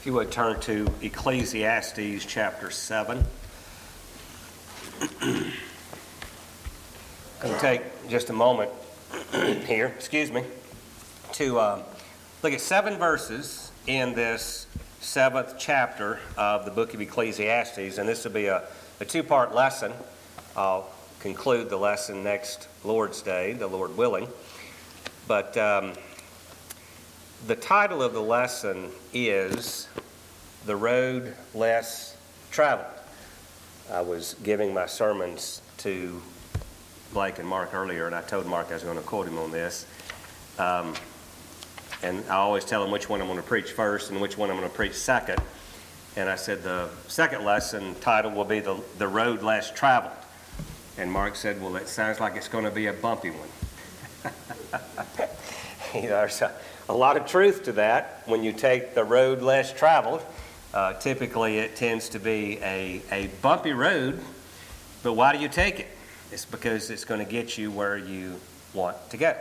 If you would turn to Ecclesiastes chapter 7. I'm going to take just a moment here, excuse me, to uh, look at seven verses in this seventh chapter of the book of Ecclesiastes, and this will be a, a two part lesson. I'll conclude the lesson next Lord's Day, the Lord willing. But um, the title of the lesson is The Road Less Traveled. I was giving my sermons to Blake and Mark earlier, and I told Mark I was going to quote him on this. Um, and I always tell him which one I'm going to preach first and which one I'm going to preach second. And I said the second lesson title will be The, the Road Less Traveled. And Mark said, Well, it sounds like it's going to be a bumpy one. you know, a, lot of truth to that. When you take the road less traveled, uh, typically it tends to be a, a bumpy road, but why do you take it? It's because it's going to get you where you want to go.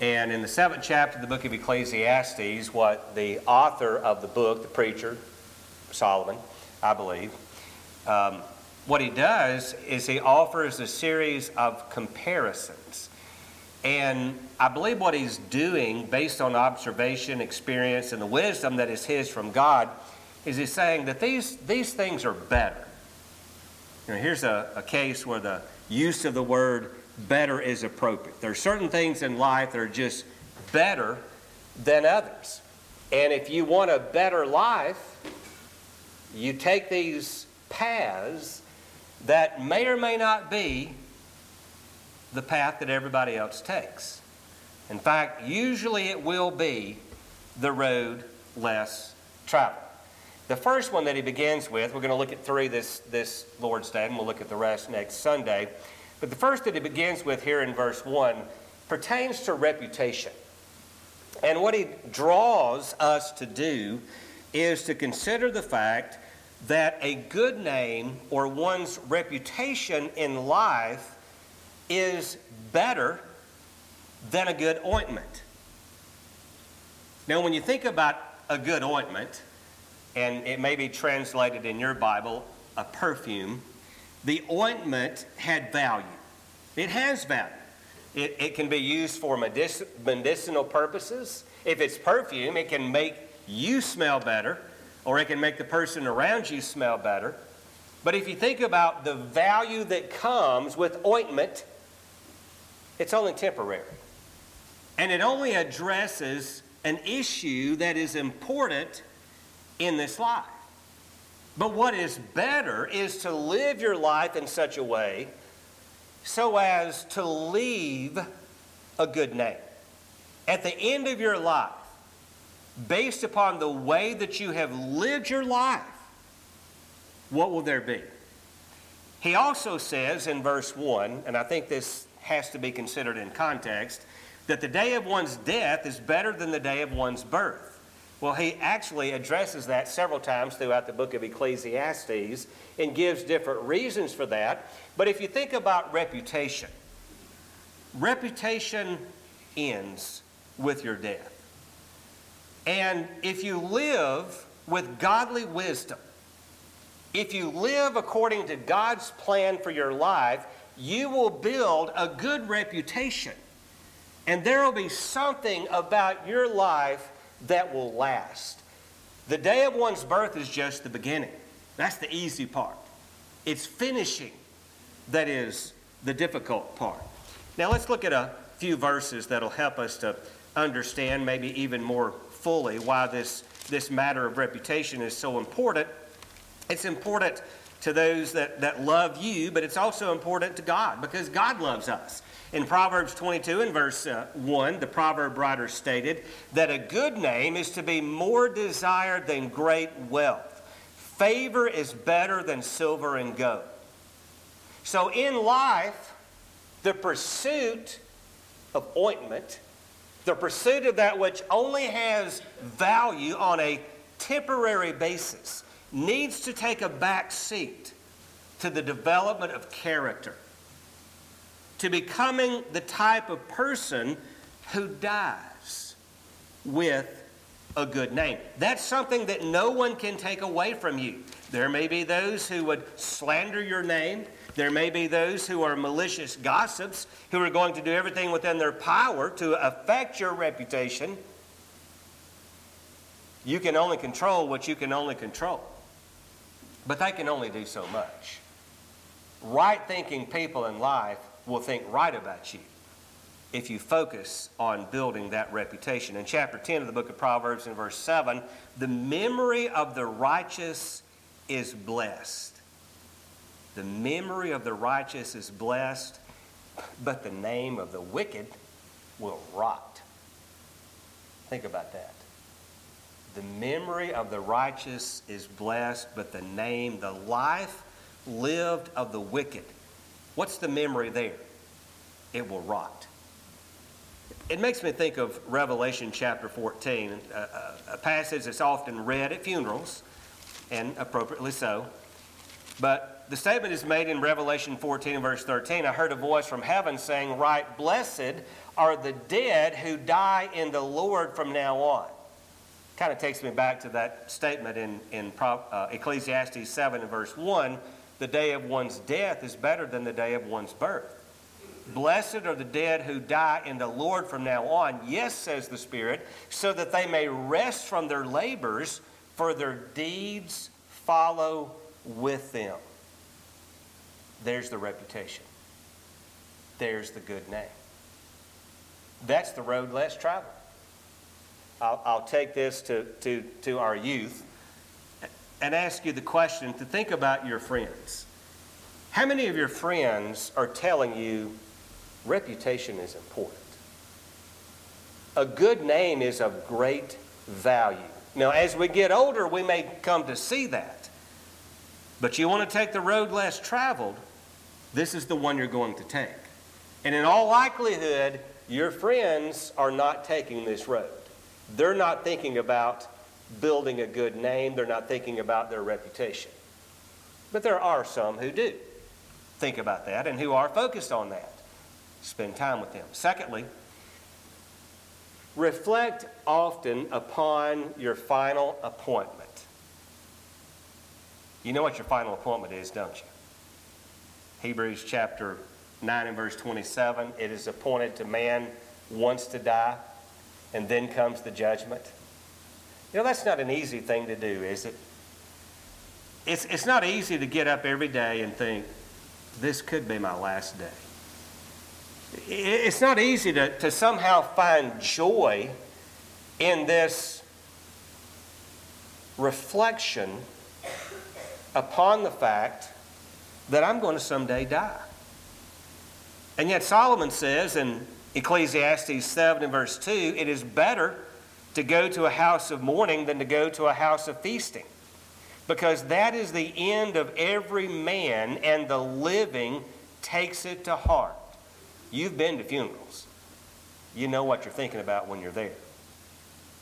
And in the seventh chapter of the book of Ecclesiastes, what the author of the book, the preacher, Solomon, I believe, um, what he does is he offers a series of comparisons and I believe what he's doing, based on observation, experience, and the wisdom that is his from God, is he's saying that these, these things are better. You know, here's a, a case where the use of the word better is appropriate. There are certain things in life that are just better than others. And if you want a better life, you take these paths that may or may not be the path that everybody else takes. In fact, usually it will be the road less traveled. The first one that he begins with, we're going to look at three this, this Lord's Day, and we'll look at the rest next Sunday. But the first that he begins with here in verse 1 pertains to reputation. And what he draws us to do is to consider the fact that a good name or one's reputation in life is better than a good ointment. Now, when you think about a good ointment, and it may be translated in your Bible, a perfume, the ointment had value. It has value. It, it can be used for medic- medicinal purposes. If it's perfume, it can make you smell better, or it can make the person around you smell better. But if you think about the value that comes with ointment, it's only temporary. And it only addresses an issue that is important in this life. But what is better is to live your life in such a way so as to leave a good name. At the end of your life, based upon the way that you have lived your life, what will there be? He also says in verse 1, and I think this has to be considered in context that the day of one's death is better than the day of one's birth. Well, he actually addresses that several times throughout the book of Ecclesiastes and gives different reasons for that. But if you think about reputation, reputation ends with your death. And if you live with godly wisdom, if you live according to God's plan for your life, you will build a good reputation. And there will be something about your life that will last. The day of one's birth is just the beginning. That's the easy part. It's finishing that is the difficult part. Now let's look at a few verses that'll help us to understand maybe even more fully why this, this matter of reputation is so important. It's important to those that, that love you, but it's also important to God because God loves us. In Proverbs 22 and verse uh, 1, the proverb writer stated that a good name is to be more desired than great wealth. Favor is better than silver and gold. So in life, the pursuit of ointment, the pursuit of that which only has value on a temporary basis, needs to take a back seat to the development of character, to becoming the type of person who dies with a good name. That's something that no one can take away from you. There may be those who would slander your name. There may be those who are malicious gossips who are going to do everything within their power to affect your reputation. You can only control what you can only control. But they can only do so much. Right thinking people in life will think right about you if you focus on building that reputation. In chapter 10 of the book of Proverbs, in verse 7, the memory of the righteous is blessed. The memory of the righteous is blessed, but the name of the wicked will rot. Think about that. The memory of the righteous is blessed, but the name, the life lived of the wicked, what's the memory there? It will rot. It makes me think of Revelation chapter 14, a, a, passage that's often read at funerals, and appropriately so. But the statement is made in Revelation 14 and verse 13. I heard a voice from heaven saying, Write, blessed are the dead who die in the Lord from now on. Kind of takes me back to that statement in, in uh, Ecclesiastes 7 and verse 1 the day of one's death is better than the day of one's birth. Blessed are the dead who die in the Lord from now on. Yes, says the Spirit, so that they may rest from their labors, for their deeds follow with them. There's the reputation. There's the good name. That's the road less traveled. I'll, I'll take this to, to, to our youth and ask you the question to think about your friends. How many of your friends are telling you reputation is important? A good name is of great value. Now, as we get older, we may come to see that. But you want to take the road less traveled, this is the one you're going to take. And in all likelihood, your friends are not taking this road. They're not thinking about building a good name, they're not thinking about their reputation. But there are some who do think about that and who are focused on that. Spend time with them. Secondly, reflect often upon your final appointment. You know what your final appointment is, don't you? Hebrews chapter 9 and verse 27 it is appointed to man once to die, and then comes the judgment. You know, that's not an easy thing to do, is it? It's, it's not easy to get up every day and think, this could be my last day. It's not easy to, to somehow find joy in this reflection upon the fact that I'm going to someday die. And yet, Solomon says in Ecclesiastes 7 and verse 2 it is better to go to a house of mourning than to go to a house of feasting. Because that is the end of every man, and the living takes it to heart. You've been to funerals. You know what you're thinking about when you're there.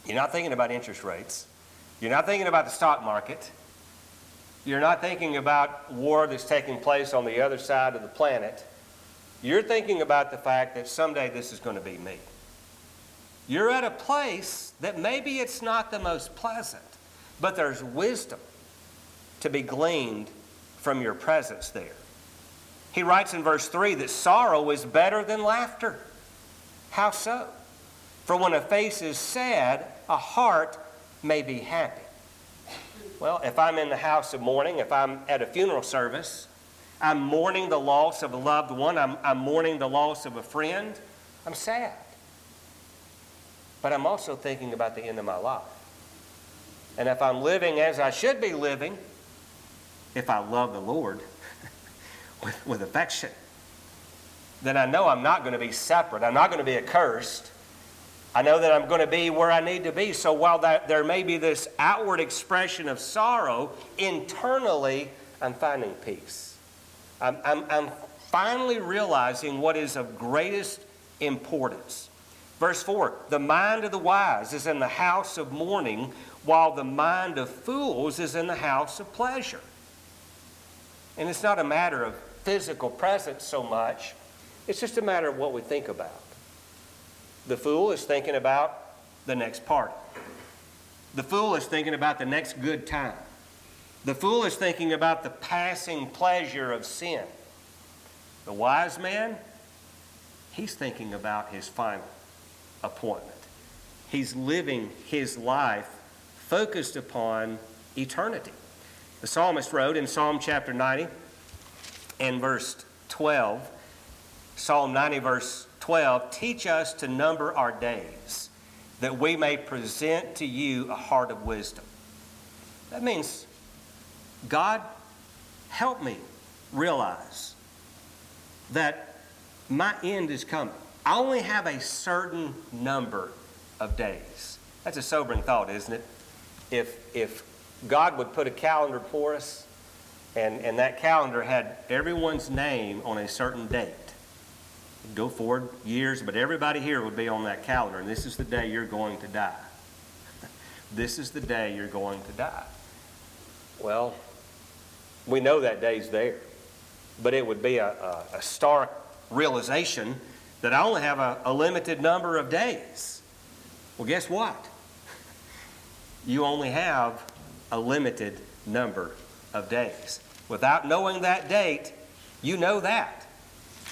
You're not thinking about interest rates. You're not thinking about the stock market. You're not thinking about war that's taking place on the other side of the planet. You're thinking about the fact that someday this is going to be me. You're at a place that maybe it's not the most pleasant, but there's wisdom to be gleaned from your presence there. He writes in verse 3 that sorrow is better than laughter. How so? For when a face is sad, a heart may be happy. Well, if I'm in the house of mourning, if I'm at a funeral service, I'm mourning the loss of a loved one, I'm, I'm mourning the loss of a friend, I'm sad. But I'm also thinking about the end of my life. And if I'm living as I should be living, if I love the Lord with, with affection, then I know I'm not going to be separate. I'm not going to be accursed. I know that I'm going to be where I need to be. So while that, there may be this outward expression of sorrow, internally, I'm finding peace. I'm, I'm, I'm finally realizing what is of greatest importance. Verse 4 The mind of the wise is in the house of mourning, while the mind of fools is in the house of pleasure. And it's not a matter of physical presence so much, it's just a matter of what we think about. The fool is thinking about the next party. The fool is thinking about the next good time. The fool is thinking about the passing pleasure of sin. The wise man, he's thinking about his final appointment. He's living his life focused upon eternity. The psalmist wrote in Psalm chapter 90 and verse 12, Psalm 90, verse 12, teach us to number our days that we may present to you a heart of wisdom. That means, God, help me realize that my end is coming. I only have a certain number of days. That's a sobering thought, isn't it? If, if God would put a calendar for us, and, and that calendar had everyone's name on a certain date. Go forward years, but everybody here would be on that calendar, and this is the day you're going to die. this is the day you're going to die. Well, we know that day's there, but it would be a, a, a stark realization that I only have a, a limited number of days. Well, guess what? You only have a limited number of days. Without knowing that date, you know that.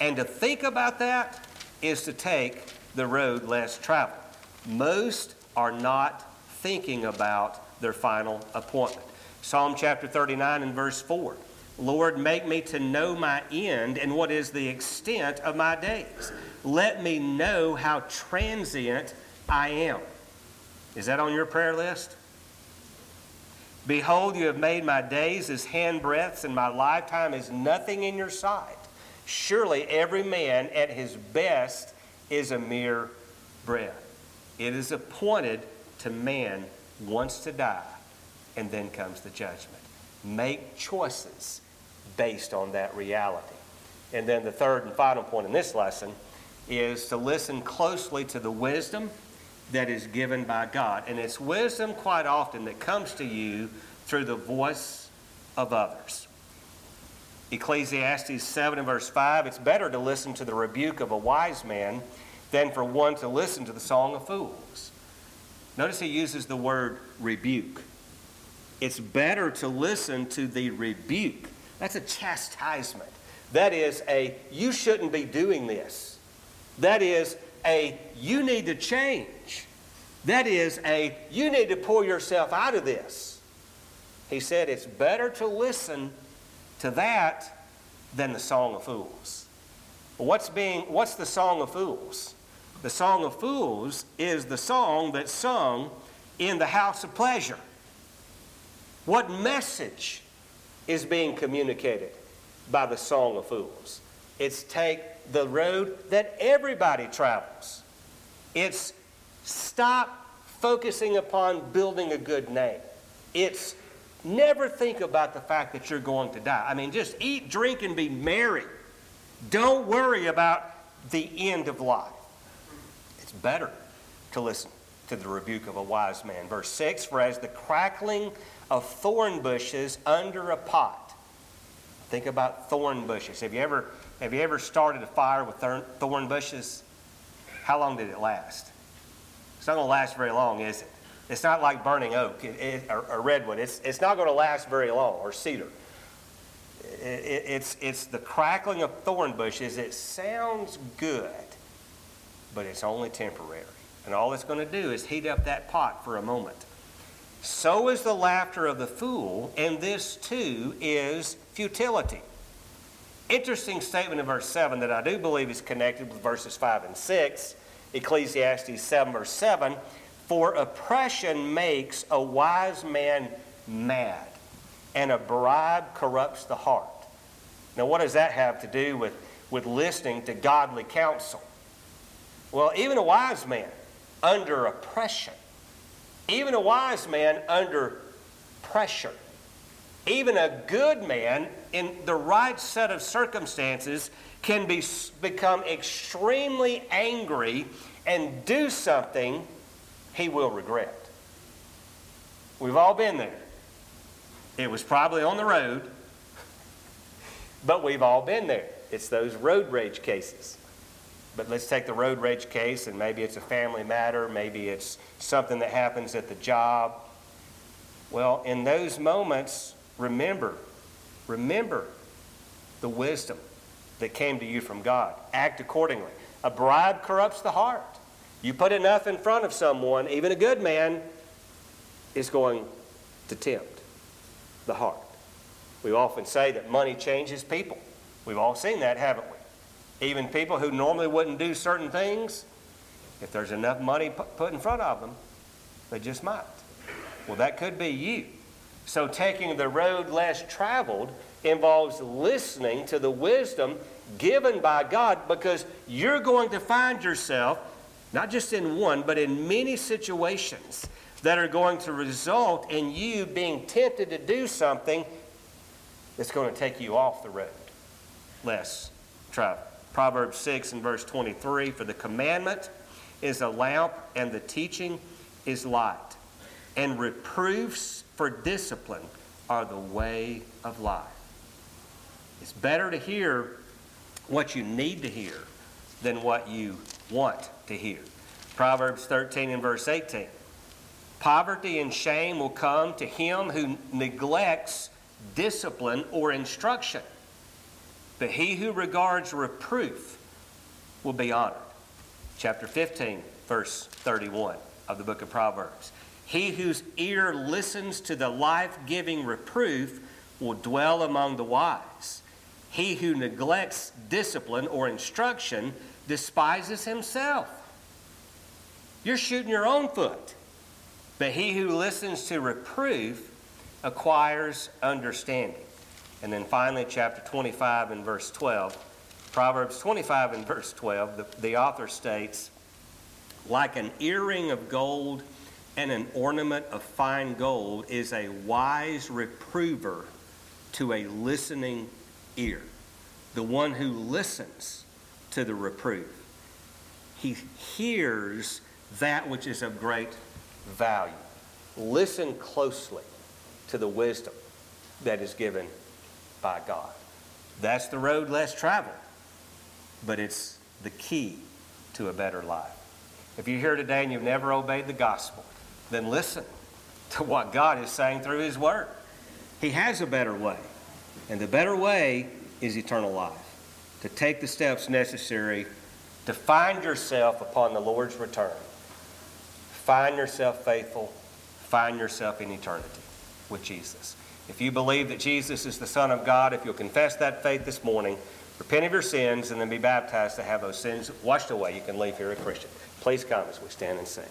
And to think about that is to take the road less traveled. Most are not thinking about their final appointment. Psalm chapter 39 and verse 4 Lord, make me to know my end and what is the extent of my days. Let me know how transient I am. Is that on your prayer list? Behold, you have made my days as handbreadths, and my lifetime is nothing in your sight. Surely every man at his best is a mere breath. It is appointed to man once to die, and then comes the judgment. Make choices based on that reality. And then the third and final point in this lesson is to listen closely to the wisdom that is given by God. And it's wisdom quite often that comes to you through the voice of others. Ecclesiastes 7 and verse 5 it's better to listen to the rebuke of a wise man than for one to listen to the song of fools. Notice he uses the word rebuke. It's better to listen to the rebuke. That's a chastisement. That is a, you shouldn't be doing this. That is a, you need to change. That is a, you need to pull yourself out of this. He said it's better to listen to that than the Song of Fools. What's, being, what's the Song of Fools? The Song of Fools is the song that's sung in the house of pleasure. What message is being communicated by the Song of Fools? It's take the road that everybody travels. It's stop focusing upon building a good name. It's never think about the fact that you're going to die. I mean, just eat, drink, and be merry. Don't worry about the end of life. It's better to listen to the rebuke of a wise man. Verse 6 For as the crackling of thorn bushes under a pot. Think about thorn bushes. Have you ever have you ever started a fire with thorn bushes? How long did it last? It's not going to last very long, is it? It's not like burning oak it, it, or, or, redwood. It's, it's not going to last very long, or cedar. It, it's, it's the crackling of thorn bushes. It sounds good, but it's only temporary. And all it's going to do is heat up that pot for a moment. So is the laughter of the fool, and this too is futility. Interesting statement in verse 7 that I do believe is connected with verses 5 and 6. Ecclesiastes 7, verse 7 For oppression makes a wise man mad, and a bribe corrupts the heart. Now, what does that have to do with, with listening to godly counsel? Well, even a wise man under oppression, even a wise man under pressure, even a good man in the right set of circumstances can be, become extremely angry and do something he will regret. We've all been there. It was probably on the road, but we've all been there. It's those road rage cases. But let's take the road rage case, and maybe it's a family matter, maybe it's something that happens at the job, Well, in those moments, remember, remember the wisdom that came to you from God. Act accordingly. A bribe corrupts the heart. You put enough in front of someone, even a good man, is going to tempt the heart. We often say that money changes people. We've all seen that, haven't we? Even people who normally wouldn't do certain things, if there's enough money put in front of them, they just might. Well, that could be you. So, taking the road less traveled involves listening to the wisdom given by God because you're going to find yourself, not just in one, but in many situations that are going to result in you being tempted to do something that's going to take you off the road less traveled. Proverbs 6 and verse 23 For the commandment is a lamp, and the teaching is light, and reproofs for discipline are the way of life. It's better to hear what you need to hear than what you want to hear. Proverbs 13 and verse 18. Poverty and shame will come to him who neglects discipline or instruction, but he who regards reproof will be honored. Chapter 15, verse 31 of the book of Proverbs. He whose ear listens to the life giving reproof will dwell among the wise. He who neglects discipline or instruction despises himself. You're shooting your own foot. But he who listens to reproof acquires understanding. And then finally, chapter 25 and verse 12. Proverbs 25 and verse 12, the, the author states, Like an earring of gold and an ornament of fine gold is a wise reprover to a listening ear. The one who listens to the reproof. He hears that which is of great value. Listen closely to the wisdom that is given by God. That's the road less traveled, but it's the key to a better life. If you're here today and you've never obeyed the gospel, then listen to what God is saying through His Word. He has a better way, and the better way is eternal life. To take the steps necessary to find yourself upon the Lord's return Find yourself faithful. Find yourself in eternity with Jesus. If you believe that Jesus is the Son of God, if you'll confess that faith this morning, repent of your sins, and then be baptized to have those sins washed away, you can leave here a Christian. Please come as we stand and sing.